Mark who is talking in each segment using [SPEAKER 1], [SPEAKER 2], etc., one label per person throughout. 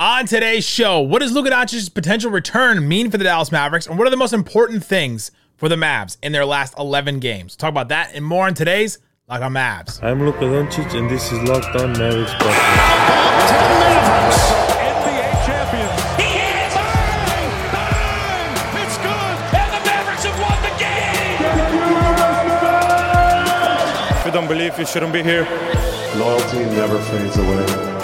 [SPEAKER 1] On today's show, what does Luka Doncic's potential return mean for the Dallas Mavericks, and what are the most important things for the Mavs in their last 11 games? Talk about that and more on today's Locked On Mavs.
[SPEAKER 2] I'm Luka Doncic, and this is Locked On Mavericks podcast.
[SPEAKER 3] NBA champions.
[SPEAKER 4] He hit it! Bang! Bang! It's good! And the Mavericks have won the game!
[SPEAKER 3] If you don't believe, you shouldn't be here.
[SPEAKER 5] Loyalty never fades away.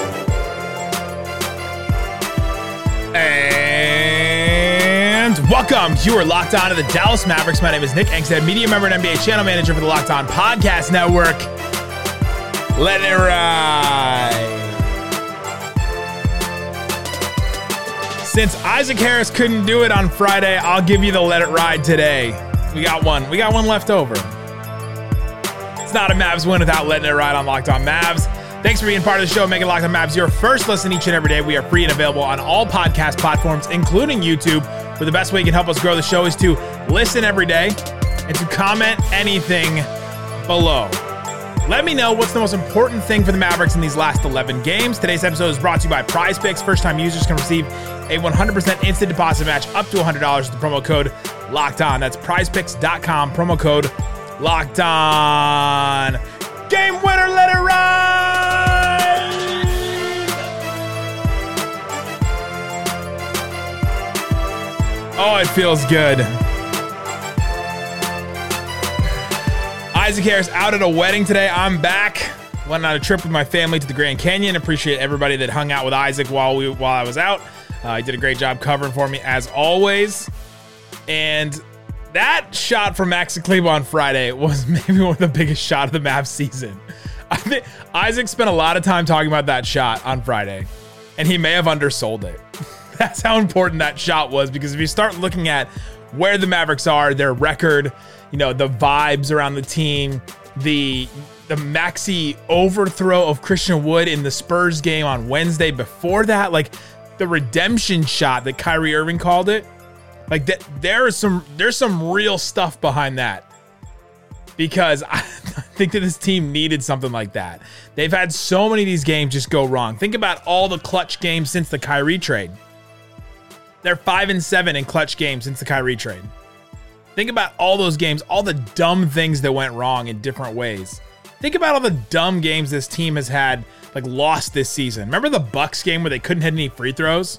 [SPEAKER 1] Welcome. You are locked on to the Dallas Mavericks. My name is Nick Angstadt, media member and NBA channel manager for the Locked On Podcast Network. Let it ride. Since Isaac Harris couldn't do it on Friday, I'll give you the let it ride today. We got one. We got one left over. It's not a Mavs win without letting it ride on Locked On Mavs. Thanks for being part of the show, making Locked On Mavs your first listen each and every day. We are free and available on all podcast platforms, including YouTube. But the best way you can help us grow the show is to listen every day and to comment anything below. Let me know what's the most important thing for the Mavericks in these last 11 games. Today's episode is brought to you by Prize Picks. First time users can receive a 100% instant deposit match up to $100 with the promo code locked on. That's prizepicks.com, promo code locked on. Game winner, let it ride! Oh, it feels good. Isaac Harris out at a wedding today. I'm back. Went on a trip with my family to the Grand Canyon. Appreciate everybody that hung out with Isaac while we while I was out. Uh, he did a great job covering for me as always. And that shot from Max Kleber on Friday was maybe one of the biggest shot of the Mavs season. I think Isaac spent a lot of time talking about that shot on Friday, and he may have undersold it. That's how important that shot was because if you start looking at where the Mavericks are, their record, you know, the vibes around the team, the the Maxi overthrow of Christian Wood in the Spurs game on Wednesday before that, like the redemption shot that Kyrie Irving called it, like that there is some there's some real stuff behind that. Because I think that this team needed something like that. They've had so many of these games just go wrong. Think about all the clutch games since the Kyrie trade. They're five and seven in clutch games since the Kyrie trade. Think about all those games, all the dumb things that went wrong in different ways. Think about all the dumb games this team has had, like lost this season. Remember the Bucks game where they couldn't hit any free throws?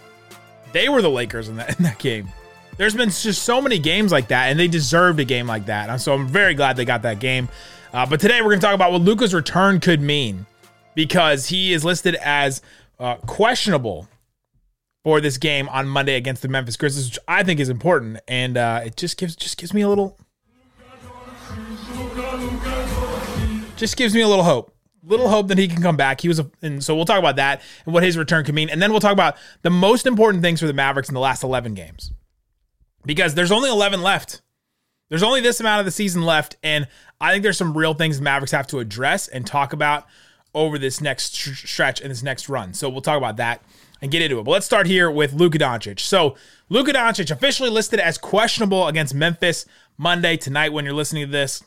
[SPEAKER 1] They were the Lakers in that in that game. There's been just so many games like that, and they deserved a game like that. So I'm very glad they got that game. Uh, but today we're going to talk about what Luka's return could mean because he is listed as uh, questionable for this game on Monday against the Memphis Grizzlies, which I think is important, and uh, it just gives just gives me a little, just gives me a little hope, little hope that he can come back. He was, a, and so we'll talk about that and what his return could mean, and then we'll talk about the most important things for the Mavericks in the last eleven games, because there's only eleven left. There's only this amount of the season left, and I think there's some real things the Mavericks have to address and talk about over this next stretch and this next run. So we'll talk about that and get into it. But let's start here with Luka Doncic. So Luka Doncic officially listed as questionable against Memphis Monday tonight. When you're listening to this,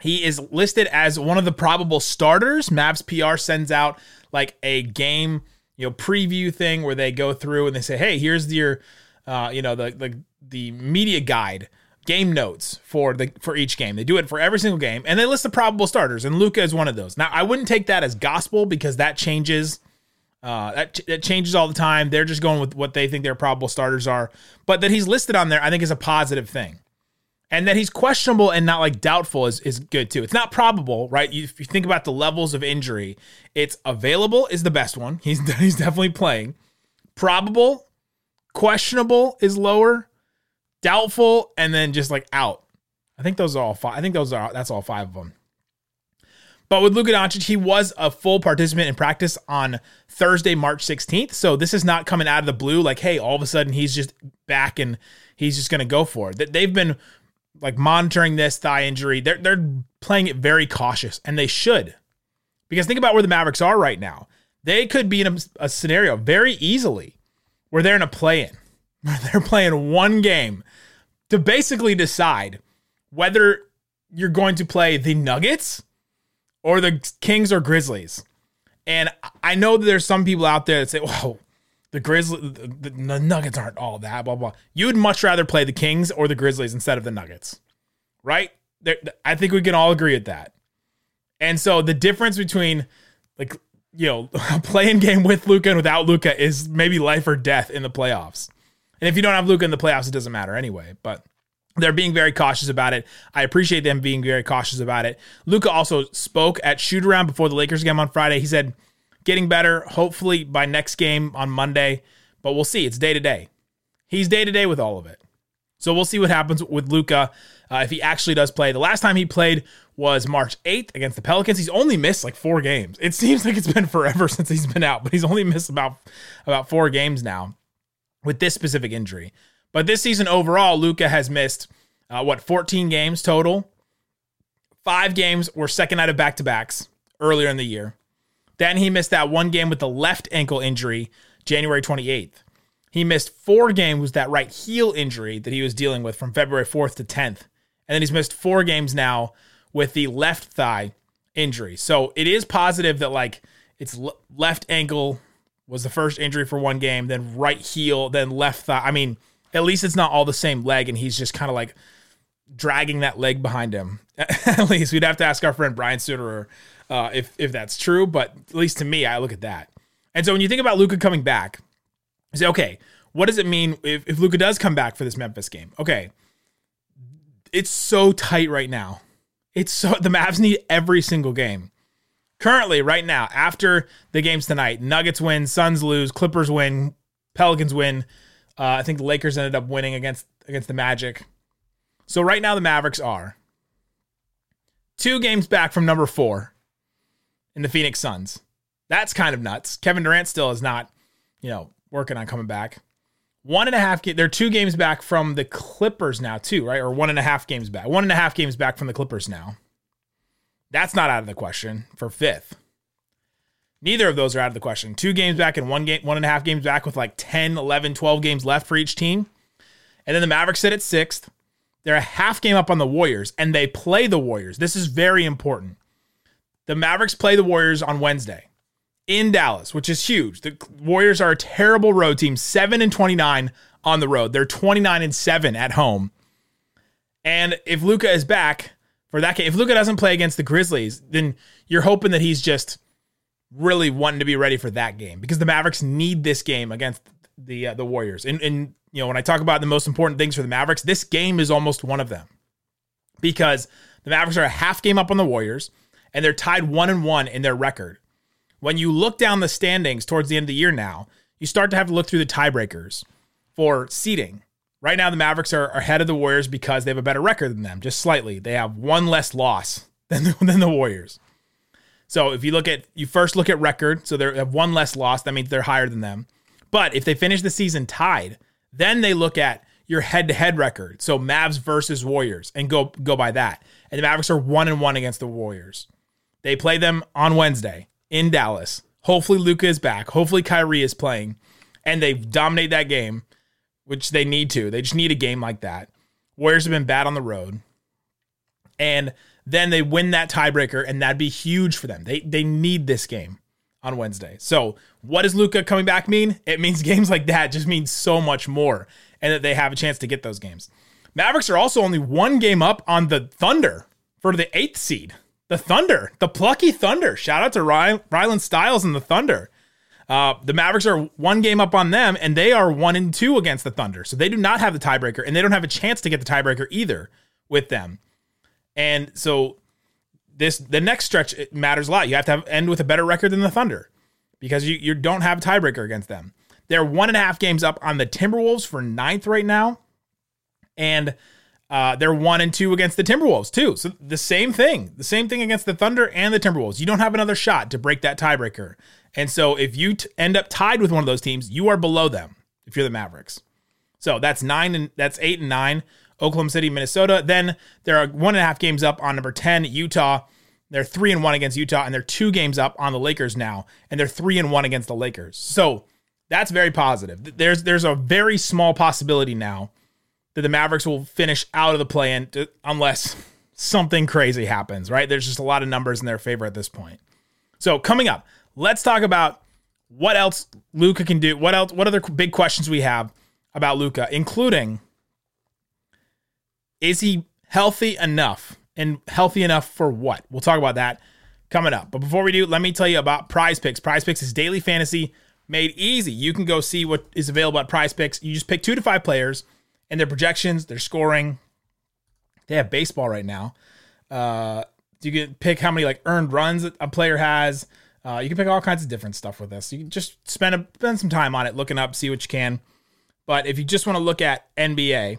[SPEAKER 1] he is listed as one of the probable starters. Mavs PR sends out like a game, you know, preview thing where they go through and they say, "Hey, here's your, uh, you know, the the the media guide." game notes for the for each game. They do it for every single game, and they list the probable starters, and Luka is one of those. Now, I wouldn't take that as gospel because that changes. Uh, that, that changes all the time. They're just going with what they think their probable starters are. But that he's listed on there, I think, is a positive thing. And that he's questionable and not like doubtful is, is good too. It's not probable, right? You, if you think about the levels of injury, it's available is the best one. He's he's definitely playing. Probable, questionable is lower doubtful, and then just like out. I think those are all five. I think those are that's all five of them. But with Luka Doncic, he was a full participant in practice on Thursday, March 16th. So this is not coming out of the blue, like, hey, all of a sudden he's just back and he's just going to go for it. They've been like monitoring this thigh injury. They're they're playing it very cautious, and they should, because think about where the Mavericks are right now. They could be in a, a scenario very easily where they're in a play-in, where they're playing one game to basically decide whether you're going to play the Nuggets or the Kings or Grizzlies. And I know that there's some people out there that say, "Whoa, the Grizzlies, the, the Nuggets aren't all that, blah, blah. You would much rather play the Kings or the Grizzlies instead of the Nuggets, right? There, I think we can all agree with that. And so the difference between like, you know, playing game with Luka and without Luka is maybe life or death in the playoffs. And if you don't have Luka in the playoffs, it doesn't matter anyway. But they're being very cautious about it. I appreciate them being very cautious about it. Luka also spoke at shoot around before the Lakers game on Friday. He said, getting better, hopefully by next game on Monday, but we'll see. It's day to day. He's day to day with all of it. So we'll see what happens with Luka uh, if he actually does play. The last time he played was March 8th against the Pelicans. He's only missed like four games. It seems like it's been forever since he's been out, but he's only missed about about four games now with this specific injury. But this season overall, Luka has missed uh, what 14 games total. Five games were second night of back to backs earlier in the year. Then he missed that one game with the left ankle injury, January 28th. He missed four games with that right heel injury that he was dealing with from February 4th to 10th. And then he's missed four games now with the left thigh injury. So it is positive that like it's left ankle was the first injury for one game, then right heel, then left thigh. I mean, at least it's not all the same leg and he's just kind of like dragging that leg behind him. at least we'd have to ask our friend Brian Sutterer uh, if if that's true, but at least to me, I look at that. And so when you think about Luka coming back, you say, okay, what does it mean if, if Luka does come back for this Memphis game? Okay, it's so tight right now. It's so the Mavs need every single game. Currently, right now, after the games tonight, Nuggets win, Suns lose, Clippers win, Pelicans win. Uh, I think the Lakers ended up winning against against the Magic. So right now, the Mavericks are two games back from number four in the Phoenix Suns. That's kind of nuts. Kevin Durant still is not, you know, working on coming back. One and a half. They're two games back from the Clippers now, too, right? Or one and a half games back. One and a half games back from the Clippers now. That's not out of the question for fifth. Neither of those are out of the question. Two games back and one game, one and a half games back with like 10, 11, 12 games left for each team. And then the Mavericks sit at sixth. They're a half game up on the Warriors, and they play the Warriors. This is very important. The Mavericks play the Warriors on Wednesday in Dallas, which is huge. The Warriors are a terrible road team, 7 and 29 on the road. They're 29 and 7 at home. And if Luka is back for that game, if Luka doesn't play against the Grizzlies, then you're hoping that he's just really wanting to be ready for that game because the Mavericks need this game against the uh, the Warriors. And, and you know, when I talk about the most important things for the Mavericks, this game is almost one of them because the Mavericks are a half game up on the Warriors and they're tied one and one in their record. When you look down the standings towards the end of the year now, you start to have to look through the tiebreakers for seeding. Right now, the Mavericks are, ahead of the Warriors because they have a better record than them, just slightly. They have one less loss than the, than the Warriors. So if you look at you first look at record, so they have one less loss, that means they're higher than them. But if they finish the season tied, then they look at your head-to-head record. So Mavs versus Warriors and go go by that. And the Mavericks are 1 and 1 against the Warriors. They play them on Wednesday in Dallas. Hopefully Luka is back. Hopefully Kyrie is playing. And they dominate that game, which they need to. They just need a game like that. Warriors have been bad on the road. And then they win that tiebreaker, and that'd be huge for them. They they need this game on Wednesday. So what does Luka coming back mean? It means games like that just means so much more, and that they have a chance to get those games. Mavericks are also only one game up on the Thunder for the eighth seed the Thunder, the plucky Thunder. Shout out to Ry- Rylan Stiles and the Thunder. Uh, the Mavericks are one game up on them, and they are one and two against the Thunder. So they do not have the tiebreaker, and they don't have a chance to get the tiebreaker either with them. And so this the next stretch matters a lot. You have to have, end with a better record than the Thunder because you, you don't have a tiebreaker against them. They're one and a half games up on the Timberwolves for ninth right now. And uh, they're one and two against the Timberwolves too. So the same thing, the same thing against the Thunder and the Timberwolves. You don't have another shot to break that tiebreaker. And so if you t- end up tied with one of those teams, you are below them. If you're the Mavericks, so that's nine and that's eight and nine. Oklahoma City, Minnesota. Then there are one and a half games up on number ten, Utah. They're three and one against Utah, and they're two games up on the Lakers now, and they're three and one against the Lakers. So that's very positive. There's there's a very small possibility now that the Mavericks will finish out of the play in unless something crazy happens, right? There's just a lot of numbers in their favor at this point. So, coming up, let's talk about what else Luka can do. What else? What other big questions we have about Luka, including is he healthy enough and healthy enough for what? We'll talk about that coming up. But before we do, let me tell you about Prize Picks. Prize Picks is daily fantasy made easy. You can go see what is available at Prize Picks. You just pick two to five players and their projections, their scoring. They have baseball right now. Uh, you can pick how many like earned runs a player has. Uh, you can pick all kinds of different stuff with this. You can just spend a, spend some time on it, looking up, see what you can. But if you just want to look at NBA,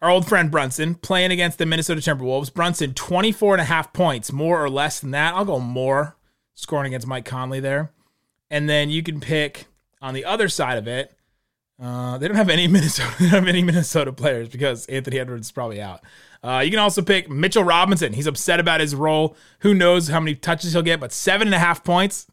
[SPEAKER 1] our old friend Brunson playing against the Minnesota Timberwolves. Brunson, 24 and a half points, more or less than that. I'll go more, scoring against Mike Conley there. And then you can pick on the other side of it. Uh, they don't have any Minnesota. They don't have any Minnesota players because Anthony Edwards is probably out. Uh, you can also pick Mitchell Robinson. He's upset about his role. Who knows how many touches he'll get? But seven and a half points.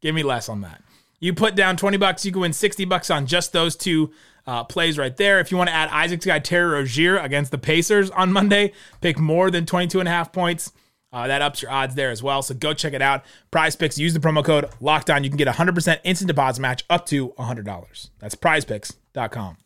[SPEAKER 1] Give me less on that. You put down 20 bucks, you can win 60 bucks on just those two uh, plays right there. If you want to add Isaac's guy Terry Rozier against the Pacers on Monday, pick more than 22 and a half points. Uh, that ups your odds there as well. So go check it out. Prize Picks, use the promo code LOCKEDON. You can get a 100% instant deposit match up to $100. That's prizepicks.com.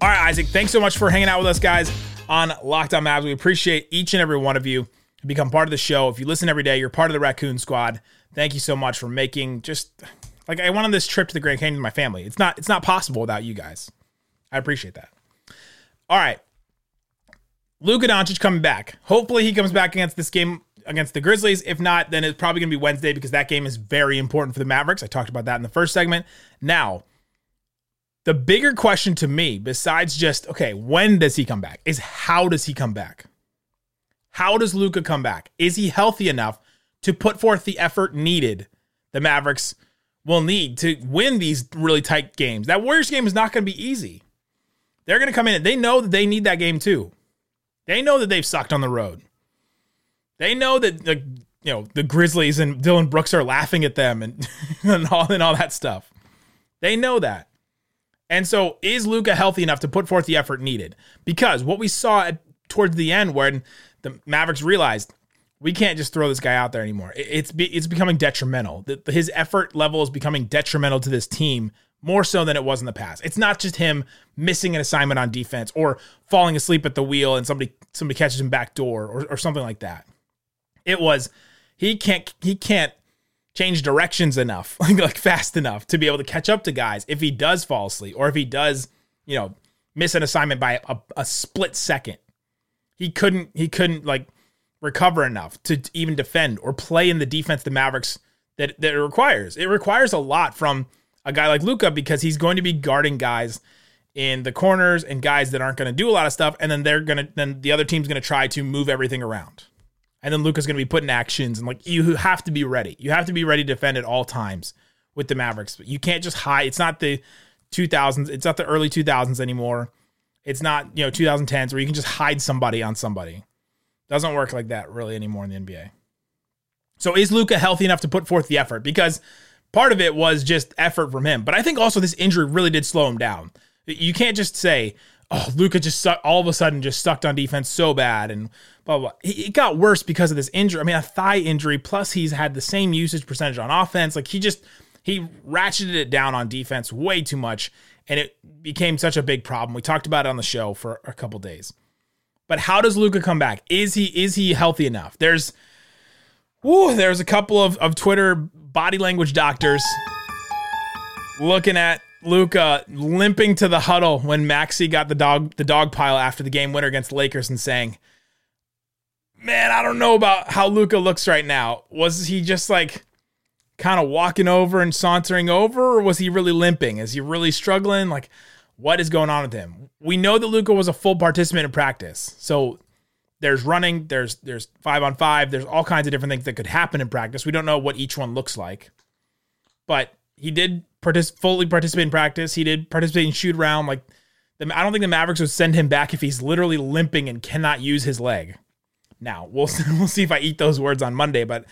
[SPEAKER 1] All right, Isaac, thanks so much for hanging out with us, guys, on Lockdown On Mavs. We appreciate each and every one of you to become part of the show. If you listen every day, you're part of the Raccoon Squad. Thank you so much for making just like I went on this trip to the Grand Canyon with my family. It's not it's not possible without you guys. I appreciate that. All right. Luka Doncic coming back. Hopefully he comes back against this game against the Grizzlies. If not, then it's probably going to be Wednesday because that game is very important for the Mavericks. I talked about that in the first segment. Now, the bigger question to me, besides just, okay, when does he come back, is how does he come back? How does Luka come back? Is he healthy enough to put forth the effort needed the Mavericks will need to win these really tight games? That Warriors game is not going to be easy. They're going to come in and they know that they need that game too. They know that they've sucked on the road. They know that the you know the Grizzlies and Dillon Brooks are laughing at them and, and all and all that stuff. They know that. And so, is Luka healthy enough to put forth the effort needed? Because what we saw at, towards the end, when the Mavericks realized we can't just throw this guy out there anymore, it's it's becoming detrimental. His effort level is becoming detrimental to this team more so than it was in the past. It's not just him missing an assignment on defense or falling asleep at the wheel and somebody somebody catches him back door or, or something like that. It was he can't he can't change directions enough, like, like fast enough to be able to catch up to guys if he does fall asleep or if he does, you know, miss an assignment by a, a split second. He couldn't he couldn't like recover enough to even defend or play in the defense the Mavericks that that it requires. It requires a lot from a guy like Luka because he's going to be guarding guys in the corners and guys that aren't going to do a lot of stuff and then they're to then the other team's to try to move everything around. And then Luka's to be putting actions and like you have to be ready. You have to be ready to defend at all times with the Mavericks. You can't just hide. It's not the 2000s. It's not the early 2000s anymore. It's not, you know, 2010s where you can just hide somebody on somebody. Doesn't work like that really anymore in the NBA. So is Luka healthy enough to put forth the effort? Because part of it was just effort from him. But I think also this injury really did slow him down. You can't just say, oh, Luka just su- all of a sudden just sucked on defense so bad and blah, blah, blah. It got worse because of this injury. I mean, a thigh injury, plus he's had the same usage percentage on offense. Like he just, he ratcheted it down on defense way too much. And it became such a big problem. We talked about it on the show for a couple days. But how does Luka come back? Is he is he healthy enough? There's whoo, there's a couple of, of Twitter body language doctors looking at Luka limping to the huddle when Maxi got the dog the dog pile after the game winner against Lakers and saying, "Man, I don't know about how Luka looks right now. Was he just like kind of walking over and sauntering over, or was he really limping? Is he really struggling? Like, what is going on with him? We know that Luka was a full participant in practice, so there's running, there's there's five on five, there's all kinds of different things that could happen in practice. We don't know what each one looks like, but he did partic- fully participate in practice. He did participate in shoot around. Like, the, I don't think the Mavericks would send him back if he's literally limping and cannot use his leg. Now we'll we'll see if I eat those words on Monday, but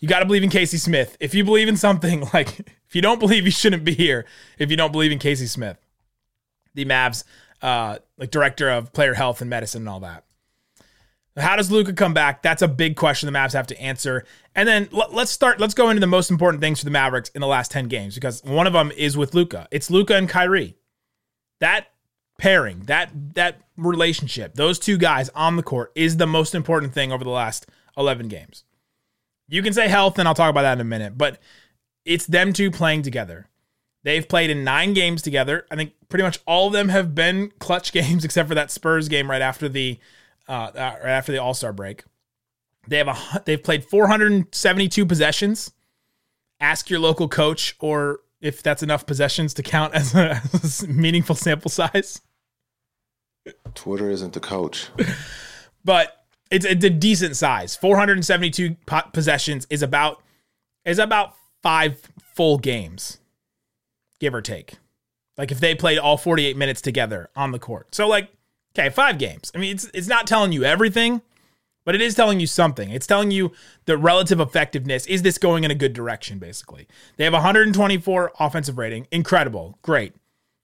[SPEAKER 1] you got to believe in Casey Smith. If you believe in something, like if you don't believe, you shouldn't be here. If you don't believe in Casey Smith, the Mavs, uh, like director of player health and medicine and all that. How does Luka come back? That's a big question the Mavs have to answer. And then l- let's start. Let's go into the most important things for the Mavericks in the last ten games because one of them is with Luka. It's Luka and Kyrie. That pairing, that that relationship, those two guys on the court is the most important thing over the last eleven games. You can say health, and I'll talk about that in a minute, but it's them two playing together. They've played in nine games together. I think pretty much all of them have been clutch games, except for that Spurs game right after the uh, uh, right after the All Star break. They have a they've played 472 possessions. Ask your local coach, or if that's enough possessions to count as a, as a meaningful sample size.
[SPEAKER 5] Twitter isn't the coach.
[SPEAKER 1] but it's, it's a decent size. 472 possessions is about is about five full games, give or take. Like if they played all 48 minutes together on the court. So like, okay, five games. I mean, it's it's not telling you everything, but it is telling you something. It's telling you the relative effectiveness. Is this going in a good direction? Basically, they have 124 offensive rating. Incredible, great,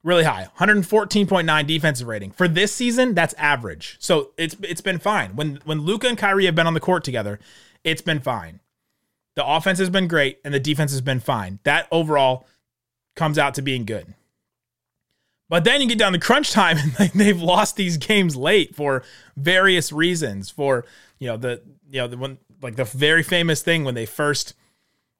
[SPEAKER 1] really high. 114.9 defensive rating for this season. That's average. So it's it's been fine. When when Luka and Kyrie have been on the court together, it's been fine. The offense has been great and the defense has been fine. That overall comes out to being good. But then you get down to crunch time and they've lost these games late for various reasons. For you know the you know the one like the very famous thing when they first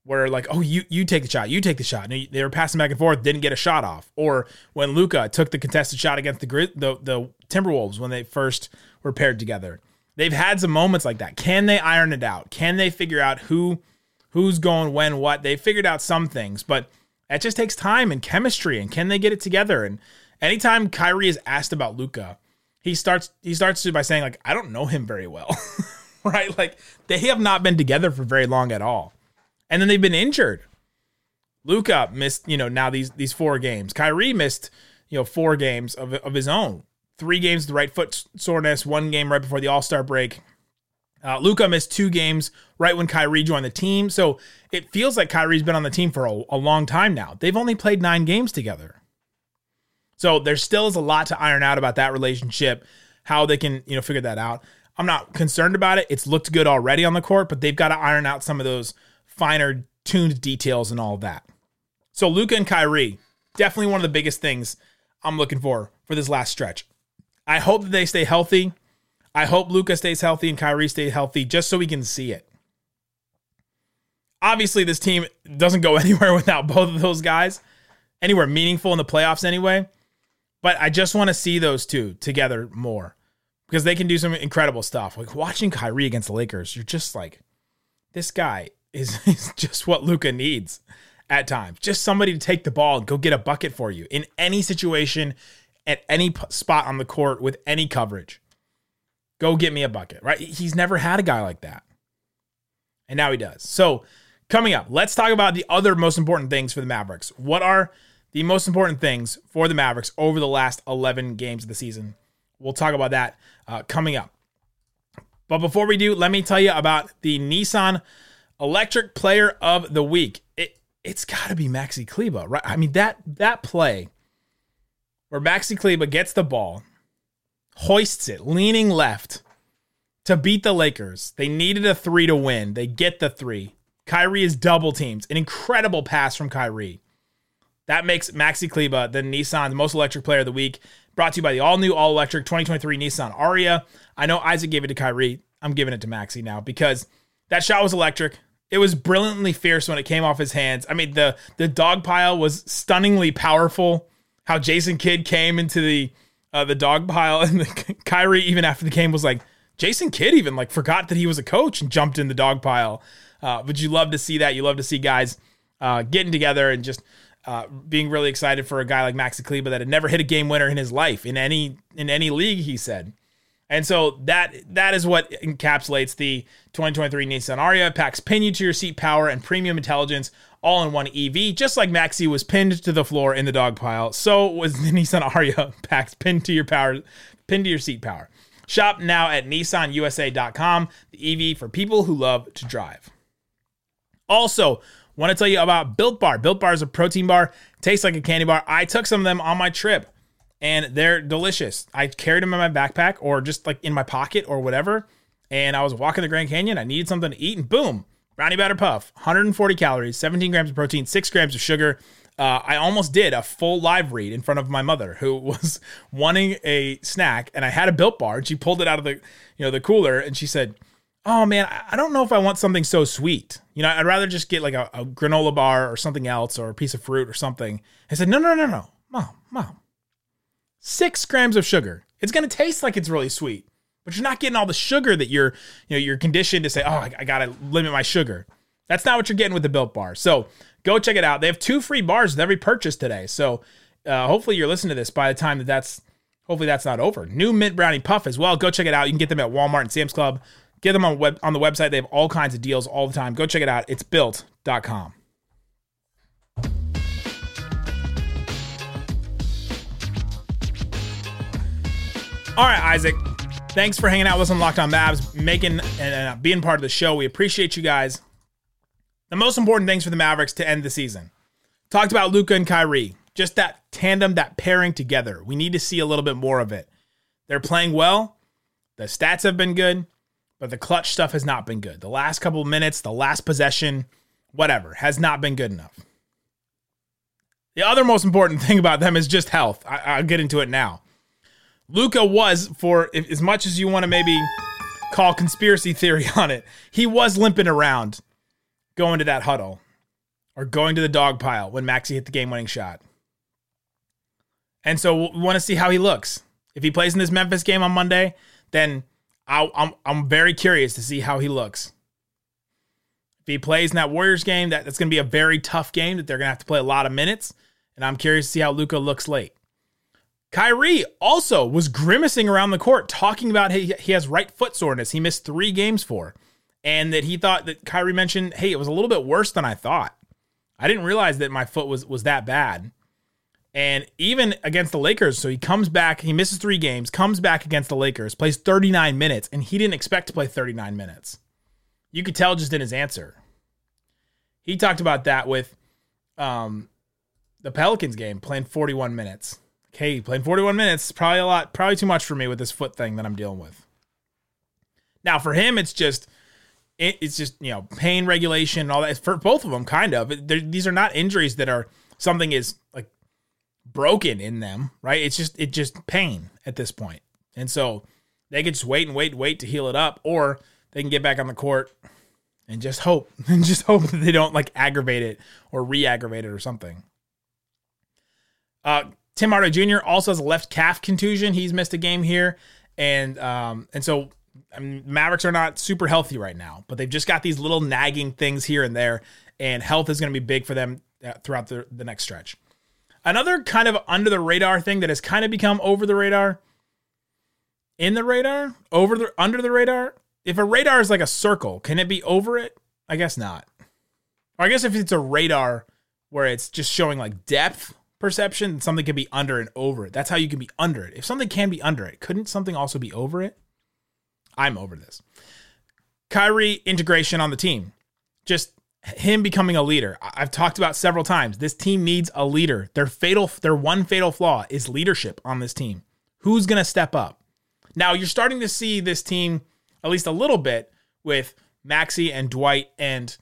[SPEAKER 1] were like, oh you you take the shot, you take the shot. And they were passing back and forth, didn't get a shot off. Or when Luka took the contested shot against the the the Timberwolves when they first were paired together. They've had some moments like that. Can they iron it out? Can they figure out who who's going when what? They figured out some things, but it just takes time and chemistry and can they get it together? And anytime Kyrie is asked about Luka, he starts he starts by saying like I don't know him very well. right? Like they have not been together for very long at all. And then they've been injured. Luka missed, you know, now these these four games. Kyrie missed, you know, four games of, of his own. Three games the right foot soreness, one game right before the All-Star break. Uh, Luka missed two games right when Kyrie joined the team. So it feels like Kyrie's been on the team for a, a long time now. They've only played nine games together. So there still is a lot to iron out about that relationship, how they can, you know, figure that out. I'm not concerned about it. It's looked good already on the court, but they've got to iron out some of those finer tuned details and all that. So Luka and Kyrie, definitely one of the biggest things I'm looking for for this last stretch. I hope that they stay healthy. I hope Luka stays healthy and Kyrie stay healthy just so we can see it. Obviously, this team doesn't go anywhere without both of those guys, anywhere meaningful in the playoffs anyway. But I just want to see those two together more because they can do some incredible stuff. Like watching Kyrie against the Lakers, you're just like, this guy is, is just what Luka needs at times. Just somebody to take the ball and go get a bucket for you in any situation, at any p- spot on the court with any coverage. Go get me a bucket, right? He's never had a guy like that. And now he does. So, coming up, let's talk about the other most important things for the Mavericks. What are the most important things for the Mavericks over the last 11 games of the season? We'll talk about that uh, coming up. But before we do, let me tell you about the Nissan Electric Player of the Week. It it's got to be Maxi Kleber, right? I mean that that play where Maxi Kleber gets the ball, hoists it, leaning left to beat the Lakers. They needed a three to win. They get the three. Kyrie is double teams. An incredible pass from Kyrie. That makes Maxi Kleber the Nissan's most electric player of the week. Brought to you by the all new, all electric 2023 Nissan Ariya. I know Isaac gave it to Kyrie. I'm giving it to Maxi now because that shot was electric. It was brilliantly fierce when it came off his hands. I mean, the the dog pile was stunningly powerful. How Jason Kidd came into the uh, the dog pile, and the, Kyrie even after the game was like, Jason Kidd even like forgot that he was a coach and jumped in the dog pile. Uh, but you love to see that. You love to see guys uh, getting together and just uh, being really excited for a guy like Maxi Kleber that had never hit a game winner in his life in any in any league. He said. And so that that is what encapsulates the 2023 Nissan Ariya. Packs pin you to your seat power and premium intelligence all in one EV. Just like Maxi was pinned to the floor in the dog pile, so was the Nissan Ariya packed pinned to your power, pinned to your seat power. Shop now at nissanusa.com, the EV for people who love to drive. Also, want to tell you about Built Bar. Built Bar is a protein bar, tastes like a candy bar. I took some of them on my trip and they're delicious. I carried them in my backpack or just like in my pocket or whatever. and I was walking the Grand Canyon. I needed something to eat, and boom, brownie batter puff, 140 calories, 17 grams of protein, six grams of sugar. Uh, I almost did a full live read in front of my mother, who was wanting a snack, and I had a Built Bar, and she pulled it out of the, you know, the cooler, and she said, "Oh man, I- don't know if I want something so sweet. You know, I'd rather just get like a, a granola bar or something else, or a piece of fruit or something." I said, "No, no, no, no, mom, mom, six grams of sugar. It's gonna taste like it's really sweet." but you're not getting all the sugar that you're you know you're conditioned to say oh i, I gotta limit my sugar. That's not what you're getting with the built bar. So go check it out. They have two free bars with every purchase today. So uh, hopefully you're listening to this by the time that that's hopefully that's not over. New mint brownie puff as well. Go check it out. You can get them at walmart and sam's club. Get them on web on the website. They have all kinds of deals all the time. Go check it out. It's built.com all right isaac Thanks for hanging out with us on Locked On Mavs, making and uh, being part of the show. We appreciate you guys. The most important things for the Mavericks to end the season. Talked about Luka and Kyrie, just that tandem, that pairing together. We need to see a little bit more of it. They're playing well. The stats have been good, but the clutch stuff has not been good. The last couple minutes, the last possession, whatever, has not been good enough. The other most important thing about them is just health. I, I'll get into it now. Luka was for as much as you want to maybe call conspiracy theory on it, he was limping around going to that huddle or going to the dog pile when Maxi hit the game-winning shot. And so we want to see how he looks. If he plays in this Memphis game on Monday, then i I'm I'm very curious to see how he looks. If he plays in that Warriors game, that, that's going to be a very tough game that they're going to have to play a lot of minutes. And I'm curious to see how Luka looks late. Kyrie also was grimacing around the court, talking about he, he has right foot soreness. He missed three games for, and that he thought that Kyrie mentioned, "Hey, it was a little bit worse than I thought. I didn't realize that my foot was was that bad." And even against the Lakers, so he comes back, he misses three games, comes back against the Lakers, plays 39 minutes, and he didn't expect to play 39 minutes. You could tell just in his answer. He talked about that with um, the Pelicans game, playing 41 minutes okay, playing 41 minutes, probably a lot, probably too much for me with this foot thing that I'm dealing with. Now, for him, it's just, it, it's just, you know, pain regulation and all that. For both of them, kind of. These are not injuries that are something is like broken in them, right? It's just, it just pain at this point. And so they can just wait and wait and wait to heal it up, or they can get back on the court and just hope, and just hope that they don't like aggravate it or re aggravate it or something. Uh, Tim Hardaway Jr. also has a left calf contusion. He's missed a game here, and um, and so I mean, Mavericks are not super healthy right now, but they've just got these little nagging things here and there, and health is going to be big for them uh, throughout the, the next stretch. Another kind of under the radar thing that has kind of become over the radar, in the radar, over the under the radar. If a radar is like a circle, can it be over it? I guess not. Or I guess if it's a radar where it's just showing like depth perception, something can be under and over it. That's how you can be under it. If something can be under it, couldn't something also be over it? I'm over this. Kyrie integration on the team. Just him becoming a leader. I've talked about several times. This team needs a leader. Their fatal their one fatal flaw is leadership on this team. Who's going to step up? Now, you're starting to see this team at least a little bit with Maxi and Dwight and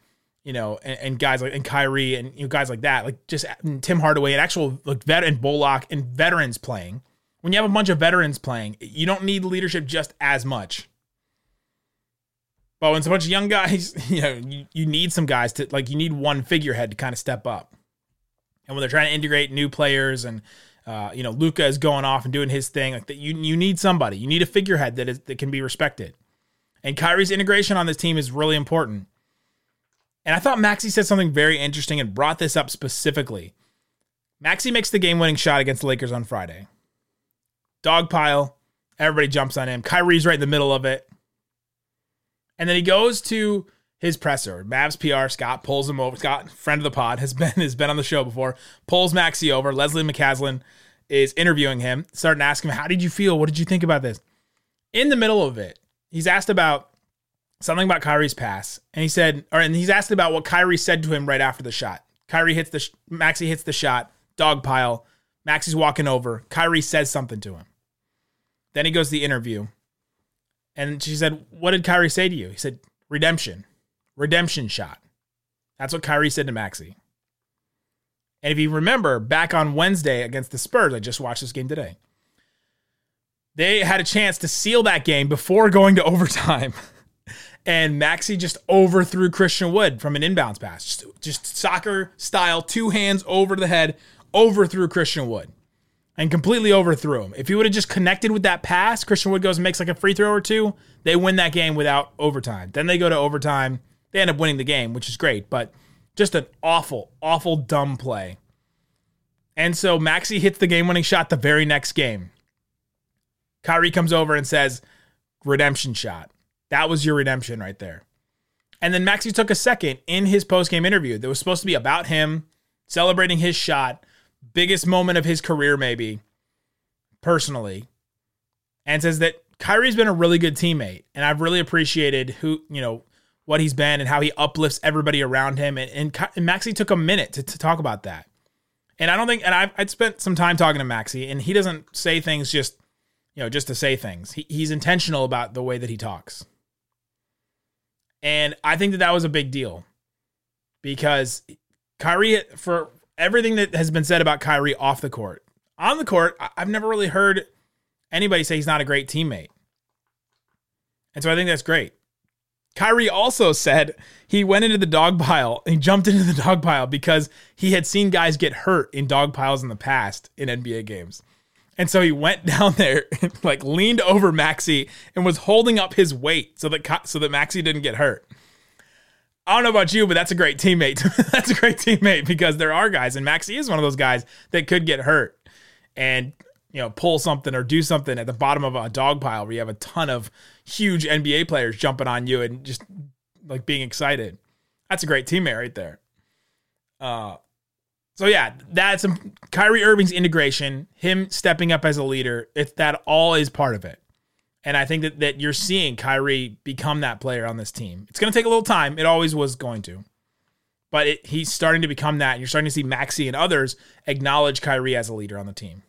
[SPEAKER 1] you know, and, and, guys like and Kyrie and you know guys like that, like just Tim Hardaway and actual like vet and Bullock and veterans playing. When you have a bunch of veterans playing, you don't need leadership just as much. But when it's a bunch of young guys, you know, you, you need some guys to like you need one figurehead to kind of step up. And when they're trying to integrate new players and uh, you know, Luka is going off and doing his thing, like that you you need somebody. You need a figurehead that is that can be respected. And Kyrie's integration on this team is really important. And I thought Maxi said something very interesting and brought this up specifically. Maxi makes the game winning shot against the Lakers on Friday. Dog pile. Everybody jumps on him. Kyrie's right in the middle of it. And then he goes to his presser. Mavs PR, Scott pulls him over. Scott, friend of the pod, has been has been on the show before. Pulls Maxi over. Leslie McCaslin is interviewing him, starting to ask him, How did you feel? What did you think about this? In the middle of it, he's asked about something about Kyrie's pass, and he said, or and he's asked about what Kyrie said to him right after the shot. Kyrie hits the Maxi hits the shot, dog pile. Maxi's walking over. Kyrie says something to him. Then he goes to the interview, And she said, What did Kyrie say to you? He said, Redemption. Redemption shot. That's what Kyrie said to Maxi. And if you remember, back on Wednesday against the Spurs, I just watched this game today. They had a chance to seal that game before going to overtime. And Maxi just overthrew Christian Wood from an inbounds pass. Just, just soccer style, two hands over the head, overthrew Christian Wood and completely overthrew him. If he would have just connected with that pass, Christian Wood goes and makes like a free throw or two, they win that game without overtime. Then they go to overtime. They end up winning the game, which is great, but just an awful, awful dumb play. And so Maxi hits the game winning shot the very next game. Kyrie comes over and says, redemption shot. That was your redemption right there. And then Maxi took a second in his post game interview that was supposed to be about him celebrating his shot, biggest moment of his career, maybe personally, and says that Kyrie's been a really good teammate. And I've really appreciated who, you know, what he's been and how he uplifts everybody around him. And, and, and Maxi took a minute to, to talk about that. And I don't think, and I've, I'd spent some time talking to Maxi, and he doesn't say things just, you know, just to say things. He, he's intentional about the way that he talks. And I think that that was a big deal because Kyrie, for everything that has been said about Kyrie off the court, on the court, I've never really heard anybody say he's not a great teammate. And so I think that's great. Kyrie also said he went into the dog pile. He jumped into the dog pile because he had seen guys get hurt in dog piles in the past in NBA games. And so he went down there, like leaned over Maxi and was holding up his weight so that so that Maxi didn't get hurt. I don't know about you, but that's a great teammate. that's a great teammate because there are guys, and Maxi is one of those guys that could get hurt and you know pull something or do something at the bottom of a dog pile where you have a ton of huge NBA players jumping on you and just like being excited. That's a great teammate right there. Uh, so yeah, that's Kyrie Irving's integration, him stepping up as a leader. If that all is part of it. And I think that, that you're seeing Kyrie become that player on this team. It's going to take a little time. It always was going to. But it, he's starting to become that. And you're starting to see Maxi and others acknowledge Kyrie as a leader on the team.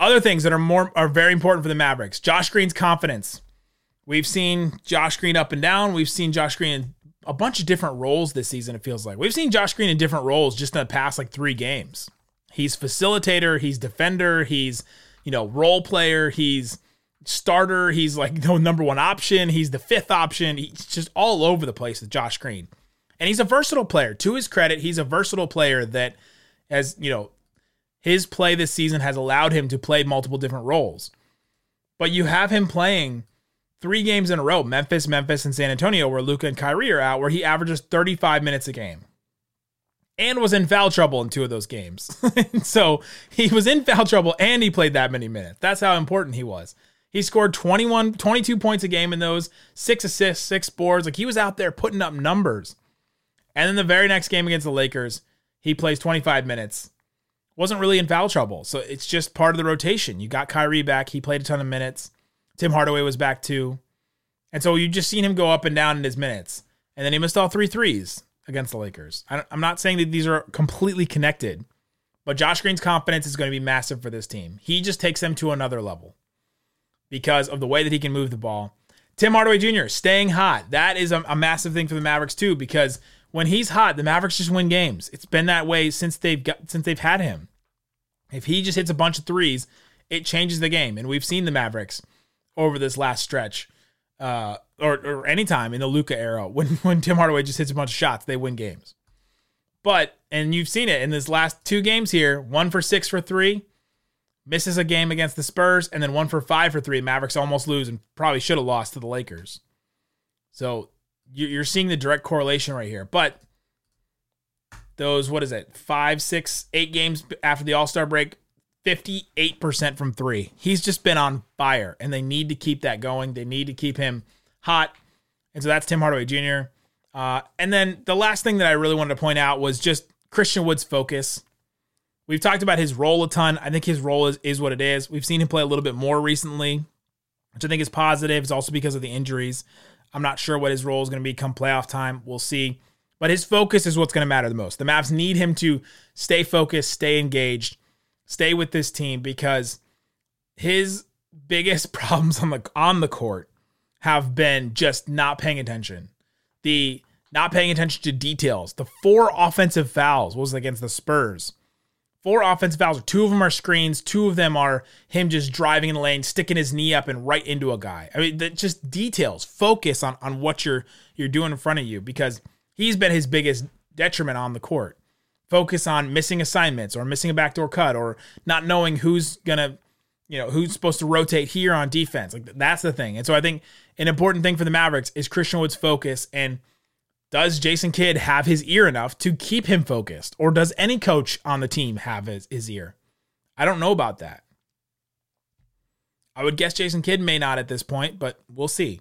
[SPEAKER 1] Other things that are more are very important for the Mavericks. Josh Green's confidence. We've seen Josh Green up and down. We've seen Josh Green a bunch of different roles this season, it feels like. We've seen Josh Green in different roles just in the past like three games. He's facilitator, he's defender, he's, you know, role player, he's starter, he's like the number one option, he's the fifth option. He's just all over the place with Josh Green. And he's a versatile player. To his credit, he's a versatile player that has, you know, his play this season has allowed him to play multiple different roles. But you have him playing three games in a row Memphis, Memphis, and San Antonio, where Luka and Kyrie are out, where he averages 35 minutes a game and was in foul trouble in two of those games. so he was in foul trouble and he played that many minutes. That's how important he was. He scored 21, 22 points a game in those, six assists, six boards. Like he was out there putting up numbers. And then the very next game against the Lakers, he plays 25 minutes wasn't really in foul trouble. So it's just part of the rotation. You got Kyrie back. He played a ton of minutes. Tim Hardaway was back too. And so you just seen him go up and down in his minutes. And then he missed all three threes against the Lakers. I'm not saying that these are completely connected, but Josh Green's confidence is going to be massive for this team. He just takes them to another level because of the way that he can move the ball. Tim Hardaway Jr. staying hot. That is a, a massive thing for the Mavericks too because when he's hot, the Mavericks just win games. It's been that way since they've got since they've had him. If he just hits a bunch of threes, it changes the game. And we've seen the Mavericks over this last stretch, uh, or or anytime in the Luka era, when when Tim Hardaway just hits a bunch of shots, they win games. But and you've seen it in this last two games here, one for six for three, misses a game against the Spurs, and then one for five for three. Mavericks almost lose and probably should have lost to the Lakers. So you're seeing the direct correlation right here. But those, what is it, five, six, eight games after the All Star break, 58% from three. He's just been on fire, and they need to keep that going. They need to keep him hot. And so that's Tim Hardaway Jr. Uh, and then the last thing that I really wanted to point out was just Christian Wood's focus. We've talked about his role a ton. I think his role is, is what it is. We've seen him play a little bit more recently, which I think is positive. It's also because of the injuries. I'm not sure what his role is going to be come playoff time. We'll see. But his focus is what's going to matter the most. The Mavs need him to stay focused, stay engaged, stay with this team because his biggest problems on the on the court have been just not paying attention. The not paying attention to details. The four offensive fouls was against the Spurs. Four offensive fouls. Two of them are screens. Two of them are him just driving in the lane, sticking his knee up and right into a guy. I mean, just details. Focus on on what you're you're doing in front of you because he's been his biggest detriment on the court. Focus on missing assignments or missing a backdoor cut or not knowing who's gonna, you know, who's supposed to rotate here on defense. Like that's the thing. And so I think an important thing for the Mavericks is Christian Wood's focus and does Jason Kidd have his ear enough to keep him focused? Or does any coach on the team have his, his ear? I don't know about that. I would guess Jason Kidd may not at this point, but we'll see.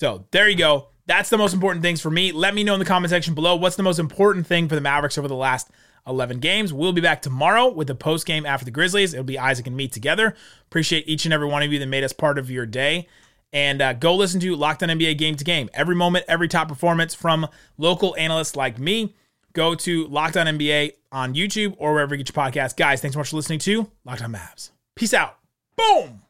[SPEAKER 1] So there you go. That's the most important things for me. Let me know in the comment section below what's the most important thing for the Mavericks over the last 11 games. We'll be back tomorrow with the post game after the Grizzlies. It'll be Isaac and me together. Appreciate each and every one of you that made us part of your day. And uh, go listen to Locked On NBA Game to Game. Every moment, every top performance from local analysts like me. Go to Locked On NBA on YouTube or wherever you get your podcast. Guys, thanks so much for listening to Locked On Mavs. Peace out. Boom.